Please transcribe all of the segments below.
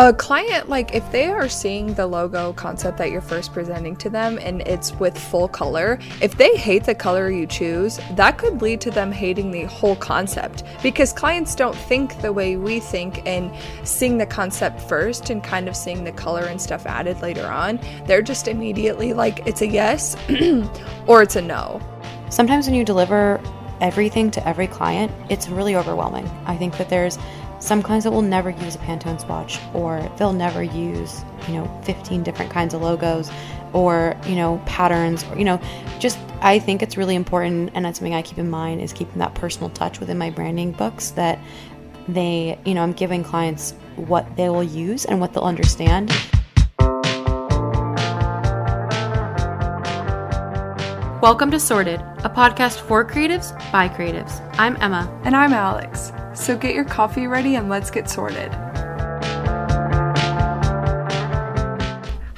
A client, like if they are seeing the logo concept that you're first presenting to them and it's with full color, if they hate the color you choose, that could lead to them hating the whole concept because clients don't think the way we think and seeing the concept first and kind of seeing the color and stuff added later on. They're just immediately like, it's a yes or it's a no. Sometimes when you deliver everything to every client, it's really overwhelming. I think that there's some clients that will never use a Pantone swatch or they'll never use, you know, 15 different kinds of logos or, you know, patterns or, you know, just I think it's really important and that's something I keep in mind is keeping that personal touch within my branding books that they, you know, I'm giving clients what they will use and what they'll understand. Welcome to Sorted, a podcast for creatives by creatives. I'm Emma. And I'm Alex. So get your coffee ready and let's get sorted.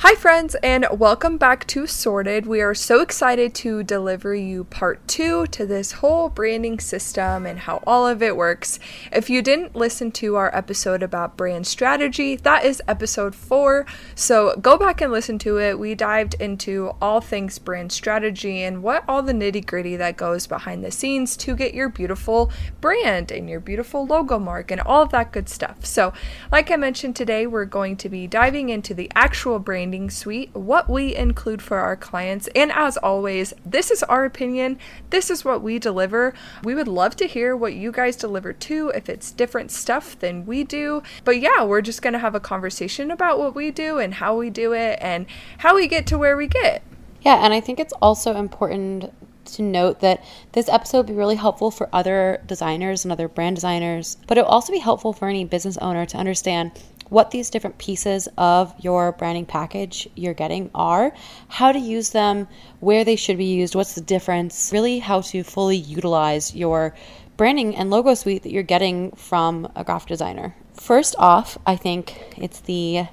Hi, friends, and welcome back to Sorted. We are so excited to deliver you part two to this whole branding system and how all of it works. If you didn't listen to our episode about brand strategy, that is episode four. So go back and listen to it. We dived into all things brand strategy and what all the nitty gritty that goes behind the scenes to get your beautiful brand and your beautiful logo mark and all of that good stuff. So, like I mentioned today, we're going to be diving into the actual branding suite, what we include for our clients. And as always, this is our opinion. This is what we deliver. We would love to hear what you guys deliver too, if it's different stuff than we do. But yeah, we're just going to have a conversation about what we do and how we do it and how we get to where we get. Yeah, and I think it's also important to note that this episode will be really helpful for other designers and other brand designers, but it will also be helpful for any business owner to understand what these different pieces of your branding package you're getting are, how to use them, where they should be used, what's the difference, really how to fully utilize your branding and logo suite that you're getting from a graphic designer. First off, I think it's the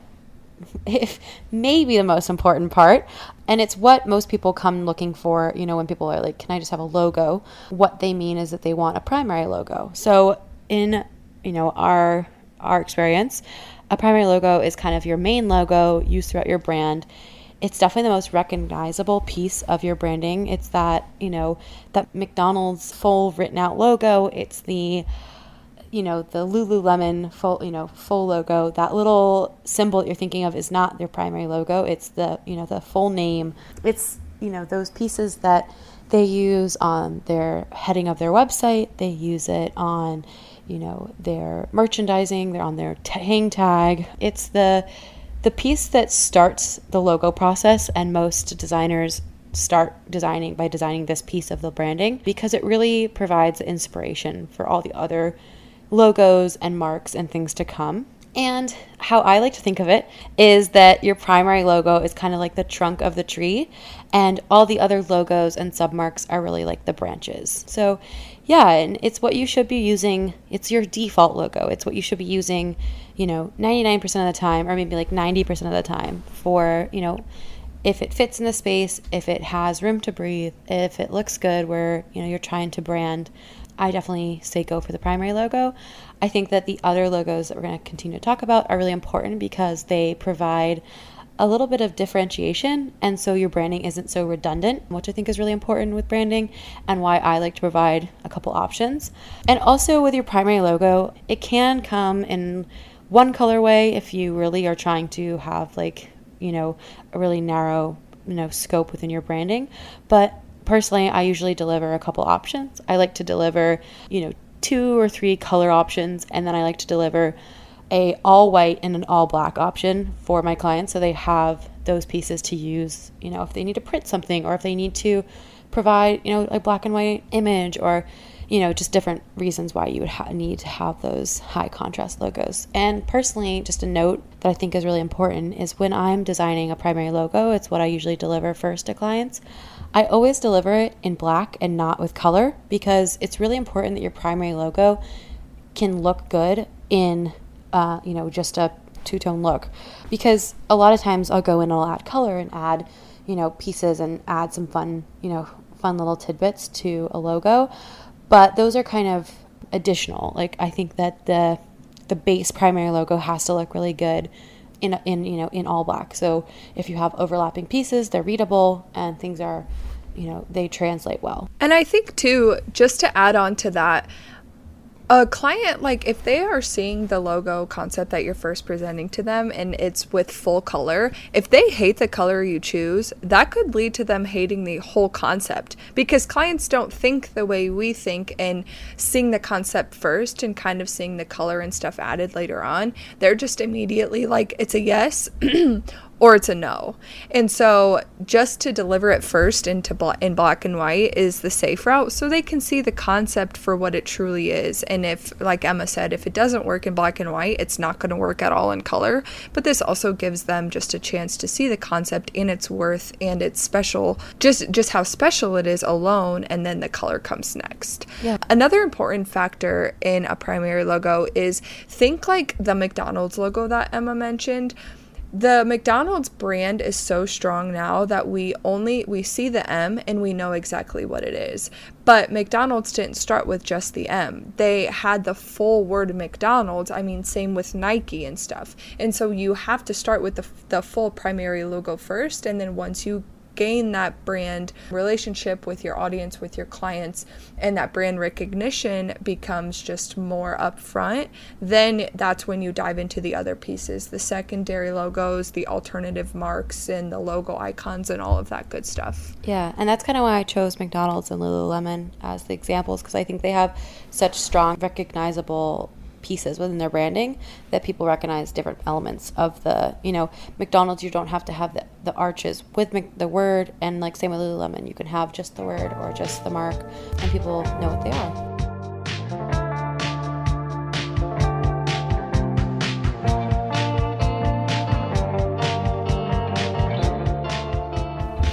if maybe the most important part and it's what most people come looking for you know when people are like can i just have a logo what they mean is that they want a primary logo so in you know our our experience a primary logo is kind of your main logo used throughout your brand. It's definitely the most recognizable piece of your branding. It's that, you know, that McDonald's full written out logo. It's the you know, the Lululemon full, you know, full logo, that little symbol that you're thinking of is not their primary logo. It's the, you know, the full name. It's, you know, those pieces that they use on their heading of their website. They use it on, you know, their merchandising, they're on their t- hang tag. It's the the piece that starts the logo process and most designers start designing by designing this piece of the branding because it really provides inspiration for all the other logos and marks and things to come. And how I like to think of it is that your primary logo is kind of like the trunk of the tree, and all the other logos and submarks are really like the branches. So yeah, and it's what you should be using. It's your default logo. It's what you should be using, you know, 99% of the time, or maybe like 90% of the time for, you know, if it fits in the space, if it has room to breathe, if it looks good where, you know, you're trying to brand. I definitely say go for the primary logo. I think that the other logos that we're going to continue to talk about are really important because they provide a little bit of differentiation and so your branding isn't so redundant which i think is really important with branding and why i like to provide a couple options. And also with your primary logo it can come in one colorway if you really are trying to have like you know a really narrow you know scope within your branding. But personally i usually deliver a couple options. I like to deliver you know two or three color options and then i like to deliver a all white and an all black option for my clients. So they have those pieces to use you know if they need to print something or if they need to provide you know a black and white image or you know just different reasons why you would ha- need to have those high contrast logos. And personally just a note that i think is really important is when i'm designing a primary logo it's what i usually deliver first to clients. I always deliver it in black and not with color because it's really important that your primary logo can look good in uh, you know, just a two tone look. Because a lot of times I'll go in and I'll add color and add, you know, pieces and add some fun, you know, fun little tidbits to a logo. But those are kind of additional. Like, I think that the the base primary logo has to look really good in in you know in all black. So if you have overlapping pieces, they're readable and things are you know they translate well. And I think too just to add on to that a client like if they are seeing the logo concept that you're first presenting to them and it's with full color if they hate the color you choose that could lead to them hating the whole concept because clients don't think the way we think and seeing the concept first and kind of seeing the color and stuff added later on they're just immediately like it's a yes or it's a no. And so just to deliver it first into bla- in black and white is the safe route so they can see the concept for what it truly is. And if like Emma said, if it doesn't work in black and white, it's not going to work at all in color, but this also gives them just a chance to see the concept in its worth and its special just just how special it is alone and then the color comes next. Yeah. Another important factor in a primary logo is think like the McDonald's logo that Emma mentioned the McDonald's brand is so strong now that we only we see the M and we know exactly what it is. But McDonald's didn't start with just the M. They had the full word McDonald's. I mean, same with Nike and stuff. And so you have to start with the the full primary logo first and then once you gain that brand relationship with your audience, with your clients, and that brand recognition becomes just more upfront, then that's when you dive into the other pieces the secondary logos, the alternative marks, and the logo icons, and all of that good stuff. Yeah, and that's kind of why I chose McDonald's and Lululemon as the examples because I think they have such strong, recognizable pieces within their branding that people recognize different elements of the you know mcdonald's you don't have to have the, the arches with Mc, the word and like same with lululemon you can have just the word or just the mark and people know what they are.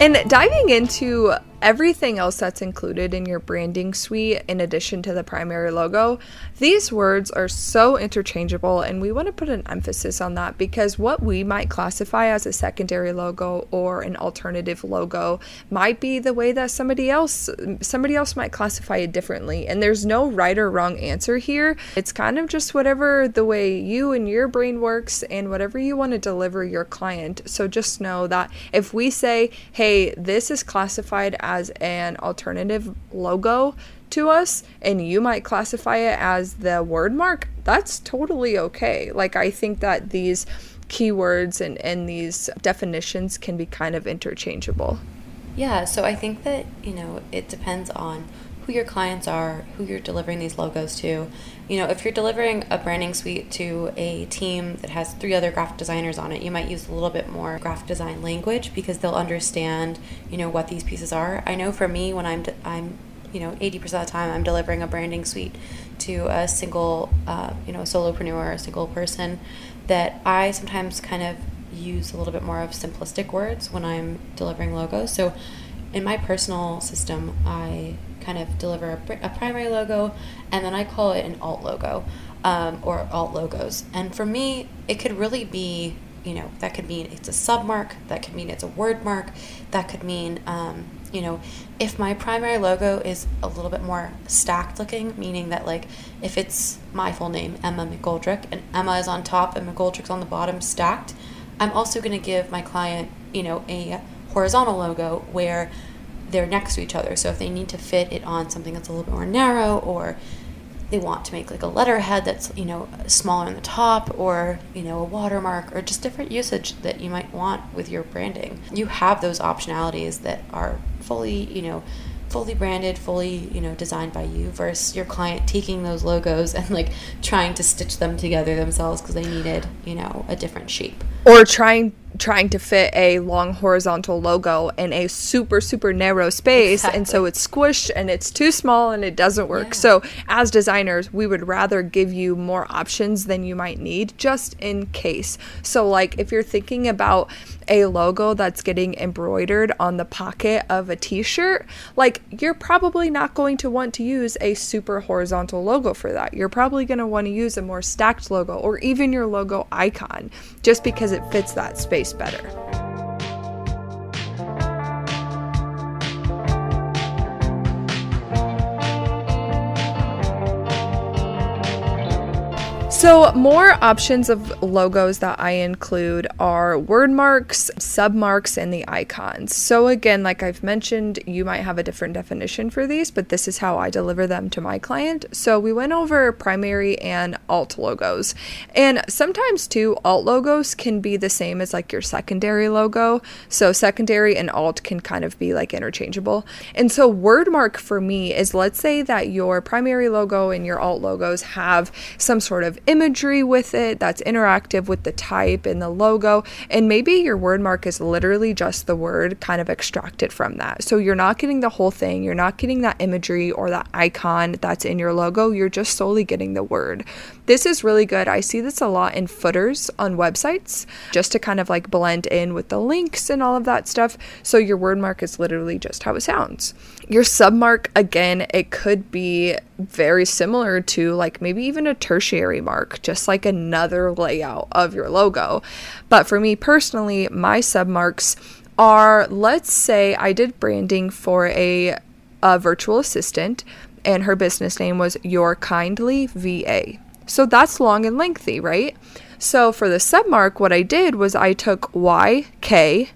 And diving into everything else that's included in your branding suite, in addition to the primary logo, these words are so interchangeable, and we want to put an emphasis on that because what we might classify as a secondary logo or an alternative logo might be the way that somebody else somebody else might classify it differently. And there's no right or wrong answer here. It's kind of just whatever the way you and your brain works and whatever you want to deliver your client. So just know that if we say, "Hey, this is classified as as an alternative logo to us and you might classify it as the word mark, that's totally okay. Like, I think that these keywords and, and these definitions can be kind of interchangeable. Yeah, so I think that, you know, it depends on who your clients are, who you're delivering these logos to. You know, if you're delivering a branding suite to a team that has three other graphic designers on it, you might use a little bit more graphic design language because they'll understand, you know, what these pieces are. I know for me when I'm de- I'm you know 80% of the time i'm delivering a branding suite to a single uh, you know solopreneur a single person that i sometimes kind of use a little bit more of simplistic words when i'm delivering logos so in my personal system i kind of deliver a, a primary logo, and then I call it an alt logo um, or alt logos. And for me, it could really be, you know, that could mean it's a submark, that could mean it's a word mark, that could mean, um, you know, if my primary logo is a little bit more stacked looking, meaning that like if it's my full name, Emma McGoldrick, and Emma is on top and McGoldrick's on the bottom stacked, I'm also going to give my client, you know, a horizontal logo where they're next to each other. So if they need to fit it on something that's a little bit more narrow or they want to make like a letterhead that's, you know, smaller on the top or, you know, a watermark or just different usage that you might want with your branding. You have those optionalities that are fully, you know, fully branded, fully, you know, designed by you versus your client taking those logos and like trying to stitch them together themselves because they needed, you know, a different shape. Or trying trying to fit a long horizontal logo in a super super narrow space exactly. and so it's squished and it's too small and it doesn't work. Yeah. So as designers, we would rather give you more options than you might need just in case. So like if you're thinking about a logo that's getting embroidered on the pocket of a t-shirt, like you're probably not going to want to use a super horizontal logo for that. You're probably going to want to use a more stacked logo or even your logo icon just because it fits that space better. So, more options of logos that I include are word marks, submarks, and the icons. So, again, like I've mentioned, you might have a different definition for these, but this is how I deliver them to my client. So, we went over primary and alt logos. And sometimes, too, alt logos can be the same as like your secondary logo. So, secondary and alt can kind of be like interchangeable. And so, word mark for me is let's say that your primary logo and your alt logos have some sort of imagery with it that's interactive with the type and the logo. And maybe your word mark is literally just the word kind of extracted from that. So you're not getting the whole thing, you're not getting that imagery or that icon that's in your logo, you're just solely getting the word. This is really good. I see this a lot in footers on websites just to kind of like blend in with the links and all of that stuff. So your word mark is literally just how it sounds. Your submark, again, it could be very similar to like maybe even a tertiary mark, just like another layout of your logo. But for me personally, my submarks are let's say I did branding for a, a virtual assistant and her business name was Your Kindly VA. So that's long and lengthy, right? So for the submark, what I did was I took YKVA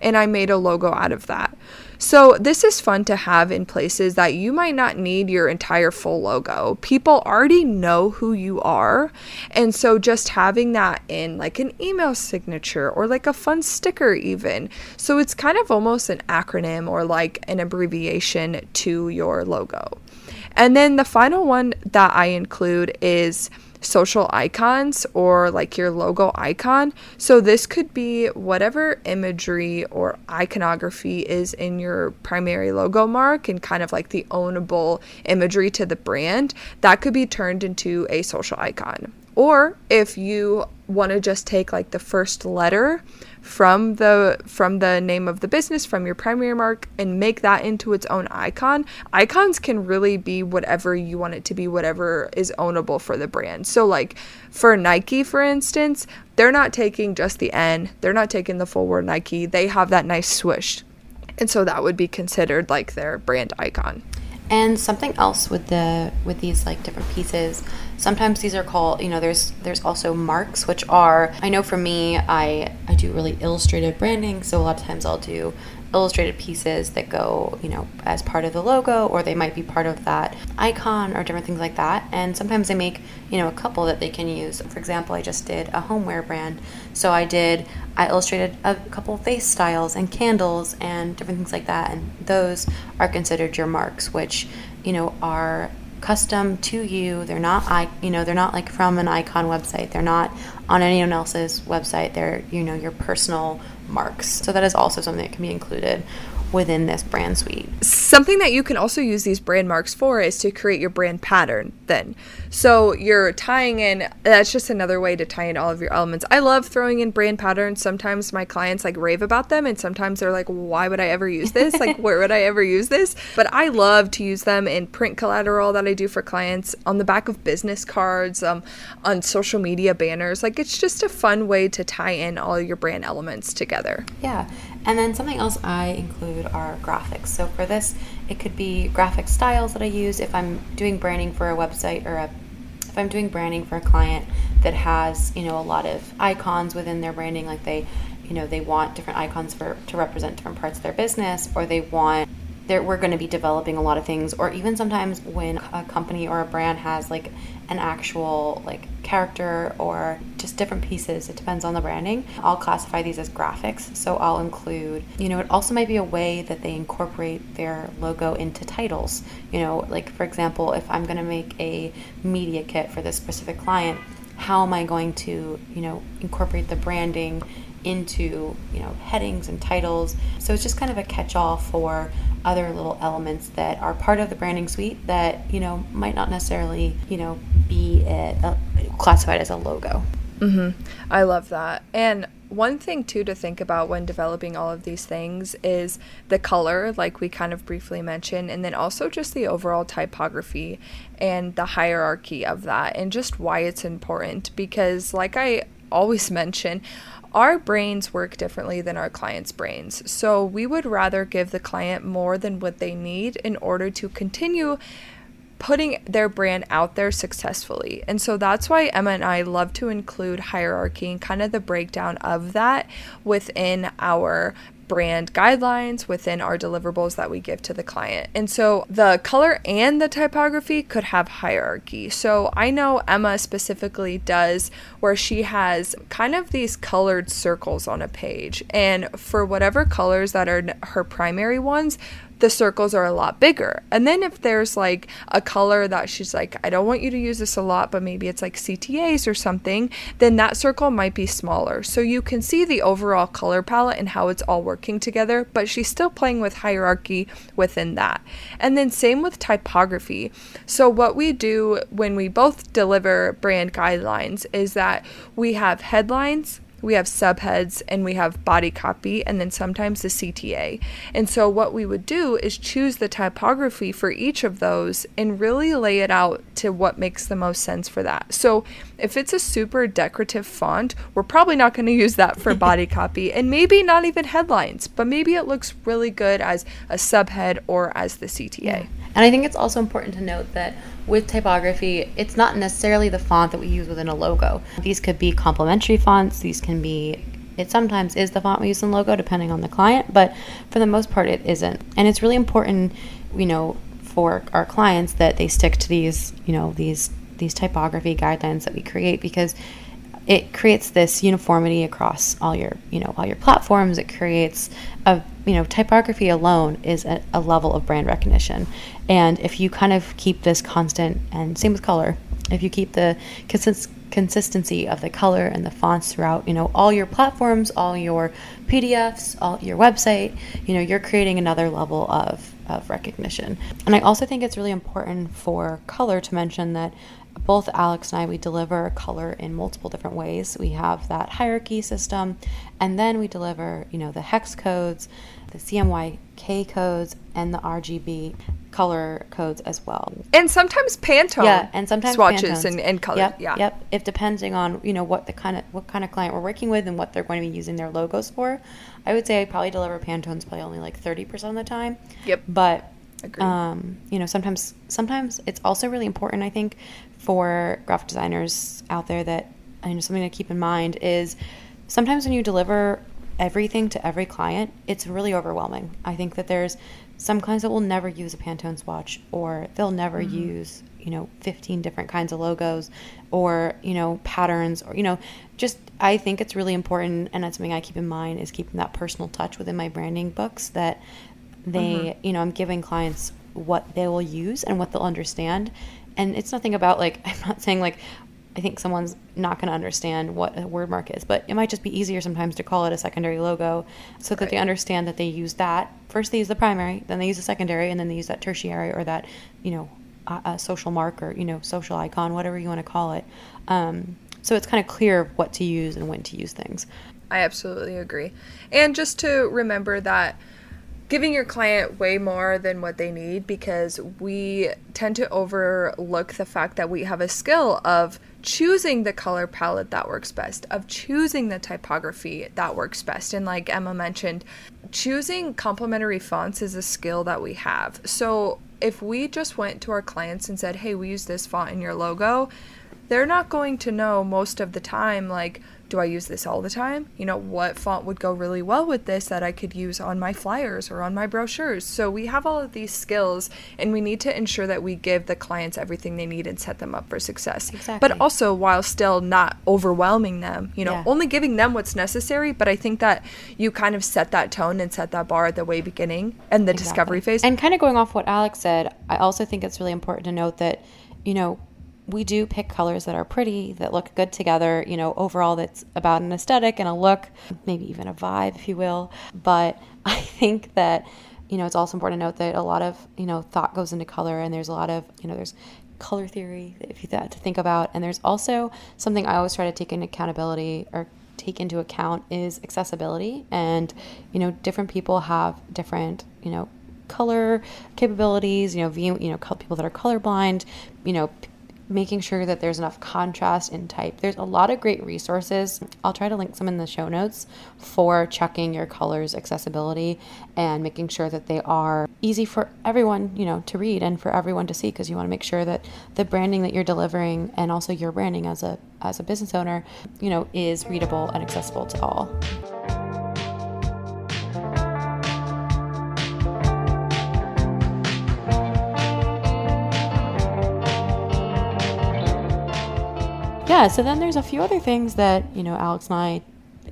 and I made a logo out of that. So, this is fun to have in places that you might not need your entire full logo. People already know who you are. And so, just having that in like an email signature or like a fun sticker, even. So, it's kind of almost an acronym or like an abbreviation to your logo. And then the final one that I include is social icons or like your logo icon. So this could be whatever imagery or iconography is in your primary logo mark and kind of like the ownable imagery to the brand that could be turned into a social icon. Or if you want to just take like the first letter from the from the name of the business from your primary mark and make that into its own icon icons can really be whatever you want it to be whatever is ownable for the brand. So like for nike for instance they're not taking just the n they're not taking the full word nike they have that nice swoosh and so that would be considered like their brand icon and something else with the with these like different pieces sometimes these are called you know there's there's also marks which are i know for me i i do really illustrative branding so a lot of times i'll do illustrated pieces that go, you know, as part of the logo or they might be part of that icon or different things like that. And sometimes they make, you know, a couple that they can use. For example, I just did a homeware brand. So I did I illustrated a couple face styles and candles and different things like that and those are considered your marks which, you know, are custom to you. They're not I you know, they're not like from an icon website. They're not on anyone else's website. They're, you know, your personal marks. So that is also something that can be included within this brand suite. Something that you can also use these brand marks for is to create your brand pattern then. So you're tying in that's just another way to tie in all of your elements. I love throwing in brand patterns. Sometimes my clients like rave about them and sometimes they're like why would I ever use this? like where would I ever use this? But I love to use them in print collateral that I do for clients on the back of business cards, um, on social media banners. Like it's just a fun way to tie in all your brand elements together. Yeah. And then something else I include are graphics. So for this, it could be graphic styles that I use if I'm doing branding for a website or a if I'm doing branding for a client that has, you know, a lot of icons within their branding like they, you know, they want different icons for to represent different parts of their business or they want we're going to be developing a lot of things or even sometimes when a company or a brand has like an actual like character or just different pieces it depends on the branding i'll classify these as graphics so i'll include you know it also might be a way that they incorporate their logo into titles. You know like for example if i'm going to make a media kit for this specific client how am i going to you know incorporate the branding into you know headings and titles. So it's just kind of a catch-all for other little elements that are part of the branding suite that you know might not necessarily you know be a, a, classified as a logo. Mm-hmm. i love that. And one thing too to think about when developing all of these things is the color like we kind of briefly mentioned and then also just the overall typography and the hierarchy of that and just why it's important. Because like i always mention our brains work differently than our clients' brains. So we would rather give the client more than what they need in order to continue putting their brand out there successfully. And so that's why Emma and I love to include hierarchy and kind of the breakdown of that within our brand guidelines within our deliverables that we give to the client. And so the color and the typography could have hierarchy. So I know Emma specifically does where she has kind of these colored circles on a page. And for whatever colors that are her primary ones, the circles are a lot bigger. And then if there's like a color that she's like, I don't want you to use this a lot, but maybe it's like CTAs or something, then that circle might be smaller. So you can see the overall color palette and how it's all working together, but she's still playing with hierarchy within that. And then same with typography. So what we do when we both deliver brand guidelines is that we have headlines we have subheads and we have body copy and then sometimes the CTA. And so what we would do is choose the typography for each of those and really lay it out to what makes the most sense for that. So if it's a super decorative font, we're probably not going to use that for body copy and maybe not even headlines, but maybe it looks really good as a subhead or as the CTA. Yeah. And I think it's also important to note that with typography, it's not necessarily the font that we use within a logo. These could be complementary fonts, these can be it sometimes is the font we use in logo depending on the client, but for the most part it isn't. And it's really important, you know, for our clients that they stick to these, you know, these these typography guidelines that we create because it creates this uniformity across all your you know all your platforms. It creates a you know typography alone is a, a, level of brand recognition. And if you kind of keep this constant and same with color if you keep the consist- consistency of the color and the fonts throughout you know all your platforms all your pdfs all your website you know you're creating another level of of recognition. And i also think it's really important for color to mention that both Alex and I, we deliver color in multiple different ways. We have that hierarchy system, and then we deliver, you know, the hex codes, the CMYK codes, and the RGB color codes as well. And sometimes Pantone. Yeah, and sometimes swatches and, and color. Yep, yeah. Yep. If depending on you know what the kind of what kind of client we're working with and what they're going to be using their logos for, I would say I probably deliver Pantones probably only like thirty percent of the time. Yep. But um, you know, sometimes sometimes it's also really important, I think, for graphic designers out there that I know something to keep in mind is sometimes when you deliver everything to every client, it's really overwhelming. I think that there's some clients that will never use a Pantone swatch or they'll never mm-hmm. use, you know, 15 different kinds of logos or, you know, patterns or, you know, just I think it's really important and that's something I keep in mind is keeping that personal touch within my branding books that they, mm-hmm. you know, I'm giving clients what they will use and what they'll understand and it's nothing about like i'm not saying like i think someone's not going to understand what a word mark is but it might just be easier sometimes to call it a secondary logo so that they understand that they use that. First they use the primary then they use the secondary and then they use that tertiary or that you know social mark or you know social icon whatever you want to call it. Um, so it's kind of clear what to use and when to use things. I absolutely agree. And just to remember that giving your client way more than what they need because we tend to overlook the fact that we have a skill of choosing the color palette that works best, of choosing the typography that works best. And like Emma mentioned, choosing complementary fonts is a skill that we have. So if we just went to our clients and said, hey, we use this font in your logo, they're not going to know most of the time, like, do I use this all the time? You know, what font would go really well with this that I could use on my flyers or on my brochures? So we have all of these skills and we need to ensure that we give the clients everything they need and set them up for success. Exactly. But also while still not overwhelming them, you know, yeah. only giving them what's necessary. But I think that you kind of set that tone and set that bar at the way beginning and the exactly. discovery phase. And kind of going off what Alex said, I also think it's really important to note that, you know, we do pick colors that are pretty, that look good together. You know, overall, that's about an aesthetic and a look, maybe even a vibe, if you will. But I think that, you know, it's also important to note that a lot of, you know, thought goes into color and there's a lot of, you know, there's color theory, if you that to think about. And there's also something I always try to take into accountability or take into account is accessibility. And, you know, different people have different, you know, color capabilities, you know, view, you know, people that are colorblind, you know, making sure that there's enough contrast in type. There's a lot of great resources. I'll try to link some in the show notes for checking your colors accessibility and making sure that they are easy for everyone, you know, to read and for everyone to see because you want to make sure that the branding that you're delivering and also your branding as a as a business owner, you know, is readable and accessible to all. Yeah, so then there's a few other things that, you know, Alex and I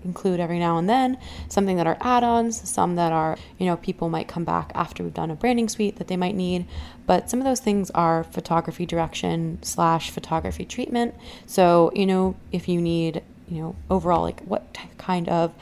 include every now and then, something that are add-ons, some that are, you know, people might come back after we've done a branding suite that they might need. But some of those things are photography direction slash photography treatment. So, you know, if you need, you know, overall like what kind of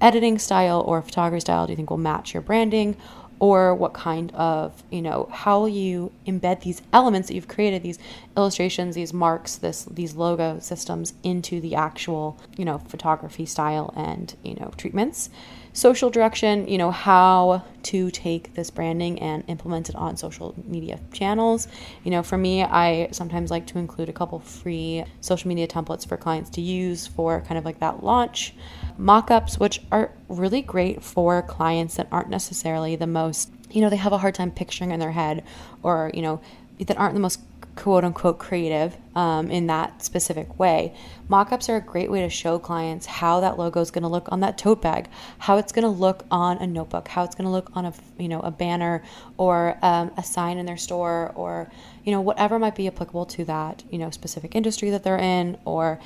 editing style or photography style do you think will match your branding or what kind of you know how you embed these elements that you've created these illustrations these marks this these logo systems into the actual you know photography style and you know treatments. Social direction you know how to take this branding and implement it on social media channels. You know for me i sometimes like to include a couple free social media templates for clients to use for kind of like that launch mock-ups which are really great for clients that aren't necessarily the most you know they have a hard time picturing in their head or you know that aren't the most quote unquote creative um, in that specific way. Mockups are a great way to show clients how that logo is going to look on that tote bag, how it's going to look on a notebook, how it's going to look on a you know a banner or um, a sign in their store or you know whatever might be applicable to that you know specific industry that they're in or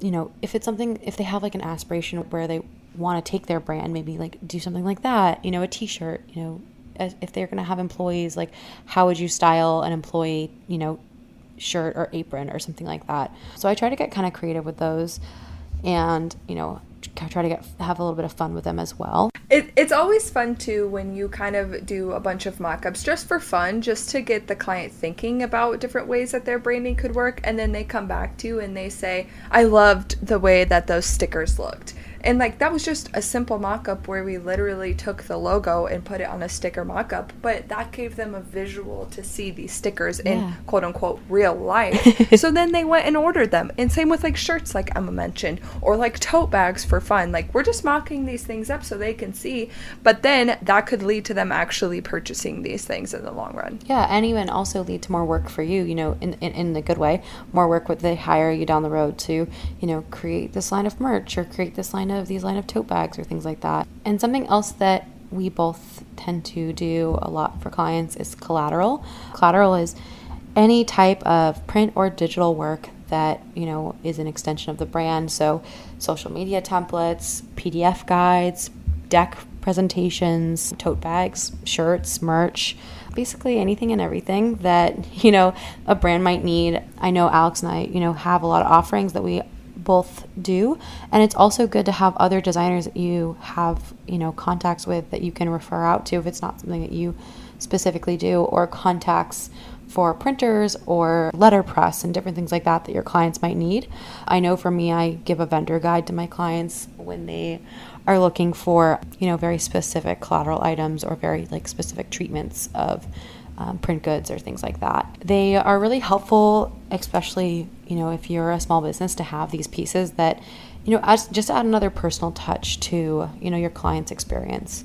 you know, if it's something, if they have like an aspiration where they want to take their brand, maybe like do something like that, you know, a t shirt, you know, if they're going to have employees, like how would you style an employee, you know, shirt or apron or something like that. So I try to get kind of creative with those and, you know, try to get have a little bit of fun with them as well. It, it's always fun too when you kind of do a bunch of mock-ups just for fun, just to get the client thinking about different ways that their branding could work, and then they come back to you and they say, "I loved the way that those stickers looked." And like that was just a simple mock-up where we literally took the logo and put it on a sticker mock-up, but that gave them a visual to see these stickers yeah. in quote unquote real life. so then they went and ordered them. And same with like shirts like Emma mentioned or like tote bags for fun. Like we're just mocking these things up so they can see, but then that could lead to them actually purchasing these things in the long run. Yeah, and even also lead to more work for you, you know, in in, in the good way. More work with they hire you down the road to, you know, create this line of merch or create this line of these line of tote bags or things like that. And something else that we both tend to do a lot for clients is collateral. Collateral is any type of print or digital work that you know is an extension of the brand so social media templates pdf guides deck presentations tote bags shirts merch basically anything and everything that you know a brand might need i know alex and i you know have a lot of offerings that we both do and it's also good to have other designers that you have you know contacts with that you can refer out to if it's not something that you specifically do or contacts for printers or letterpress and different things like that that your clients might need. I know for me I give a vendor guide to my clients when they are looking for, you know, very specific collateral items or very like specific treatments of um, print goods or things like that. They are really helpful, especially you know if you're a small business, to have these pieces that you know just add another personal touch to you know your client's experience.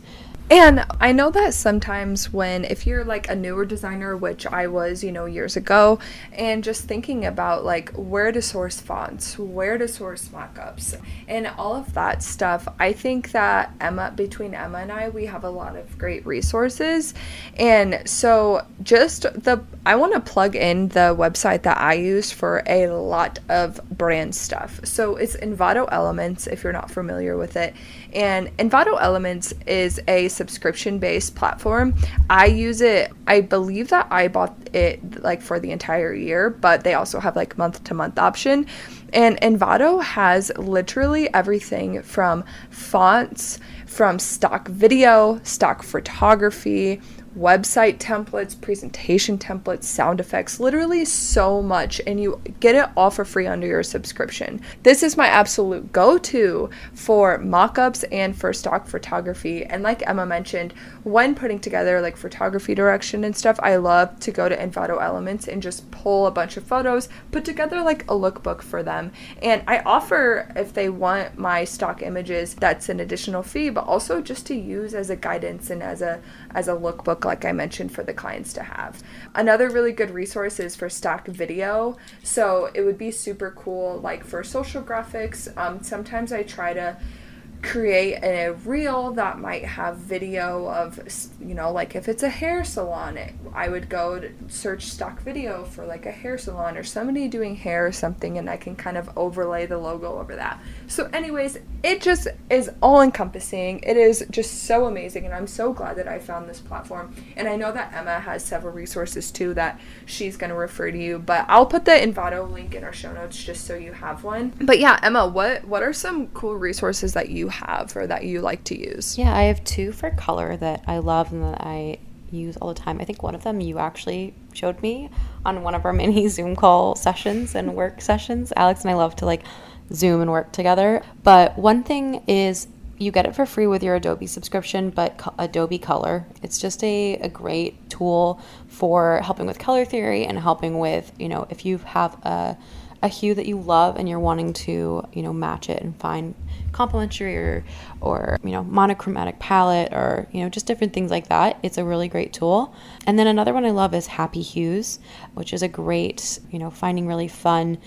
And I know that sometimes when, if you're like a newer designer, which I was, you know, years ago, and just thinking about like where to source fonts, where to source mockups, and all of that stuff, I think that Emma, between Emma and I, we have a lot of great resources. And so just the, I want to plug in the website that I use for a lot of brand stuff. So it's Envato Elements, if you're not familiar with it. And Envato Elements is a subscription based platform. I use it, I believe that I bought it like for the entire year, but they also have like month to month option. And Envato has literally everything from fonts, from stock video, stock photography, website templates, presentation templates, sound effects, literally so much, and you get it all for free under your subscription. This is my absolute go to for mockups and for stock photography. And like Emma mentioned, when putting together like photography direction and stuff, I love to go to Envato Elements and just pull a bunch of photos, put together like a lookbook for them. And I offer, if they want my stock images, that's an additional fee, but also just to use as a guidance and as a as a lookbook like I mentioned for the clients to have. Another really good resource is for stock video. So it would be super cool like for social graphics. Um, sometimes I try to create a reel that might have video of you know like if it's a hair salon it, i would go search stock video for like a hair salon or somebody doing hair or something and i can kind of overlay the logo over that. So anyways it just is all encompassing it is just so amazing and i'm so glad that i found this platform. And i know that emma has several resources too that she's going to refer to you but i'll put the envato link in our show notes just so you have one. But yeah emma what what are some cool resources that you have or that you like to use? Yeah, I have two for color that I love and that I use all the time. I think one of them you actually showed me on one of our mini Zoom call sessions and work sessions. Alex and I love to like Zoom and work together. But one thing is you get it for free with your Adobe subscription, but Adobe Color. It's just a, a great tool for helping with color theory and helping with, you know, if you have a a hue that you love and you're wanting to, you know, match it and find complementary or, or, you know, monochromatic palette or, you know, just different things like that. It's a really great tool. And then another one I love is Happy Hues, which is a great, you know, finding really fun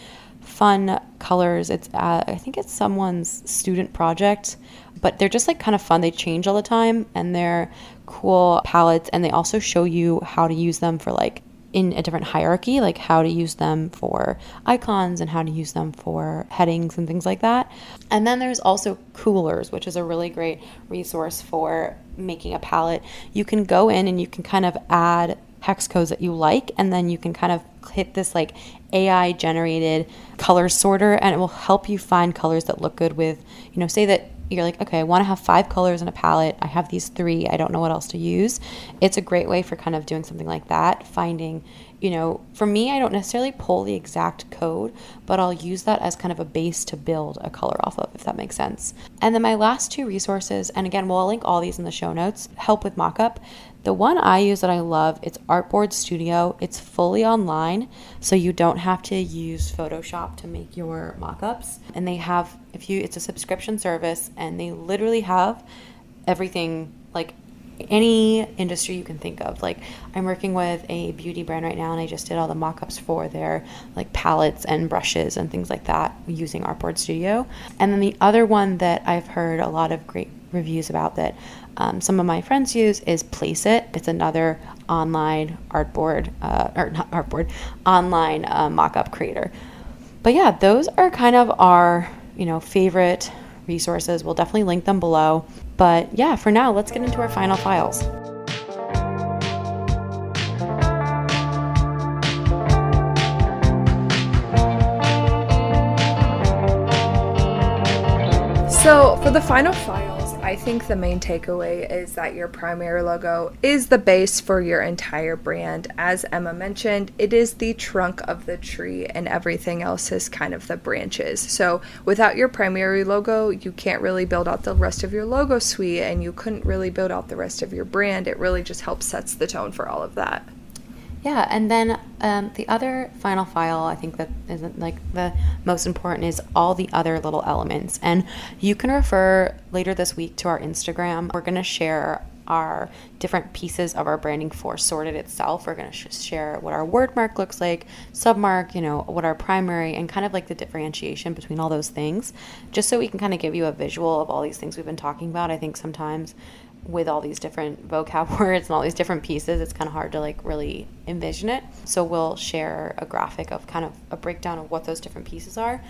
fun colors. It's uh, I think it's someone's student project, but they're just like kind of fun. They change all the time and they're cool palettes and they also show you how to use them for like in a different hierarchy, like how to use them for icons and how to use them for headings and things like that. And then there's also Coolors, which is a really great resource for making a palette. You can go in and you can kind of add hex codes that you like, and then you can kind of hit this like AI generated color sorter, and it will help you find colors that look good with, you know, say that you're like, okay, I want to have five colors in a palette. I have these three. I don't know what else to use. It's a great way for kind of doing something like that. Finding, you know, for me, I don't necessarily pull the exact code, but I'll use that as kind of a base to build a color off of, if that makes sense. And then my last two resources, and again, we'll link all these in the show notes, help with mockup. The one I use that I love, it's Artboard Studio. It's fully online, so you don't have to use Photoshop to make your mockups. And they have if you it's a subscription service and they literally have everything like any industry you can think of. Like I'm working with a beauty brand right now and I just did all the mock-ups for their like palettes and brushes and things like that using Artboard Studio. And then the other one that I've heard a lot of great reviews about that um, some of my friends use is Placeit. It's another online artboard, uh, or not artboard, online uh, mock-up creator. But yeah, those are kind of our, you know, favorite resources. We'll definitely link them below. But yeah, for now, let's get into our final files. So, for the final file, I think the main takeaway is that your primary logo is the base for your entire brand. As Emma mentioned, it is the trunk of the tree, and everything else is kind of the branches. So, without your primary logo, you can't really build out the rest of your logo suite, and you couldn't really build out the rest of your brand. It really just helps sets the tone for all of that. Yeah, and then um, the other final file, I think that isn't like the most important, is all the other little elements. And you can refer later this week to our Instagram. We're going to share our different pieces of our branding for sorted itself. We're going to sh- share what our word mark looks like, submark, you know, what our primary, and kind of like the differentiation between all those things, just so we can kind of give you a visual of all these things we've been talking about. I think sometimes with all these different vocab words and all these different pieces, it's kind of hard to like really envision it. So we'll share a graphic of kind of a breakdown of what those different pieces are.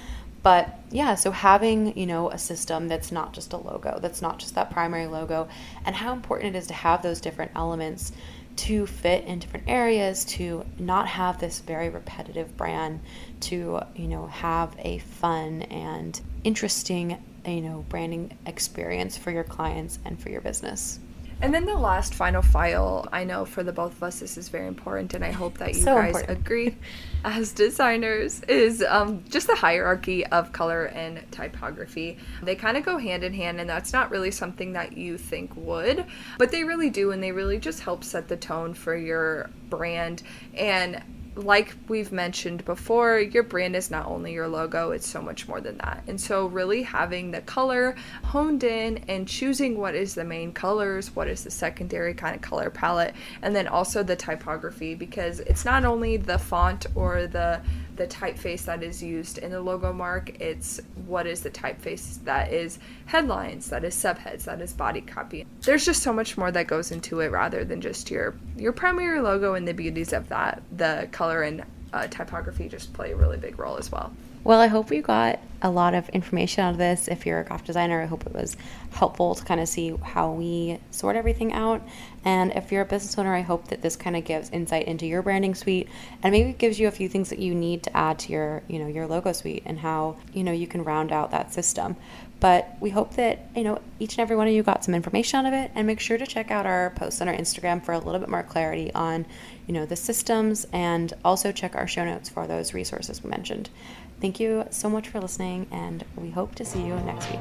But yeah, so having, you know, a system that's not just a logo, that's not just that primary logo, and how important it is to have those different elements to fit in different areas, to not have this very repetitive brand, to, you know, have a fun and interesting you know branding experience for your clients and for your business And then the last final file, I know for the both of us, this is very important, and I hope that you So guys important. agree as designers, is um, just the hierarchy of color and typography. They kind of go hand in hand, and that's not really something that you think would, but they really do, and they really just help set the tone for your brand. And like we've mentioned before, your brand is not only your logo, it's so much more than that. And so, really having the color honed in and choosing what is the main colors, what is the secondary kind of color palette, and then also the typography because it's not only the font or the the typeface that is used in the logo mark, it's what is the typeface that is headlines, that is subheads, that is body copy. There's just so much more that goes into it rather than just your your primary logo and the beauties of that. The color and uh, typography just play a really big role as well. Well, I hope you got a lot of information out of this. If you're a graphic designer, I hope it was helpful to kind of see how we sort everything out. And if you're a business owner, I hope that this kind of gives insight into your branding suite and maybe gives you a few things that you need to add to your, you know, your logo suite and how, you know, you can round out that system. But we hope that, you know, each and every one of you got some information out of it and make sure to check out our posts on our Instagram for a little bit more clarity on, you know, the systems and also check our show notes for those resources we mentioned. Thank you so much for listening, and we hope to see you next week.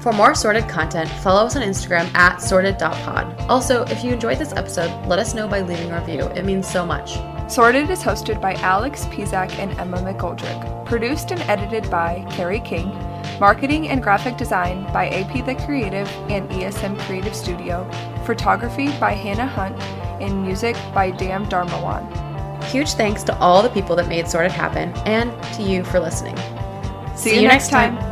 For more sorted content, follow us on Instagram at sorted.pod. Also, if you enjoyed this episode, let us know by leaving a review. It means so much. Sorted is hosted by Alex Pizak and Emma McGoldrick. Produced and edited by Carrie King. Marketing and graphic design by AP The Creative and ESM Creative Studio. Photography by Hannah Hunt. And music by Dam Dharmawan. Huge thanks to all the people that made Sorted happen and to you for listening. See, you next time.